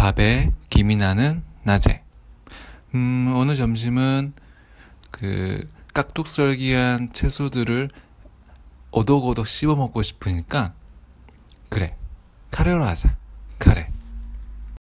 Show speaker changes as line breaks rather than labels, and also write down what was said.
밥에 김이 나는 낮에. 음, 오늘 점심은 그 깍둑썰기한 채소들을 오독오독 씹어 먹고 싶으니까 그래 카레로 하자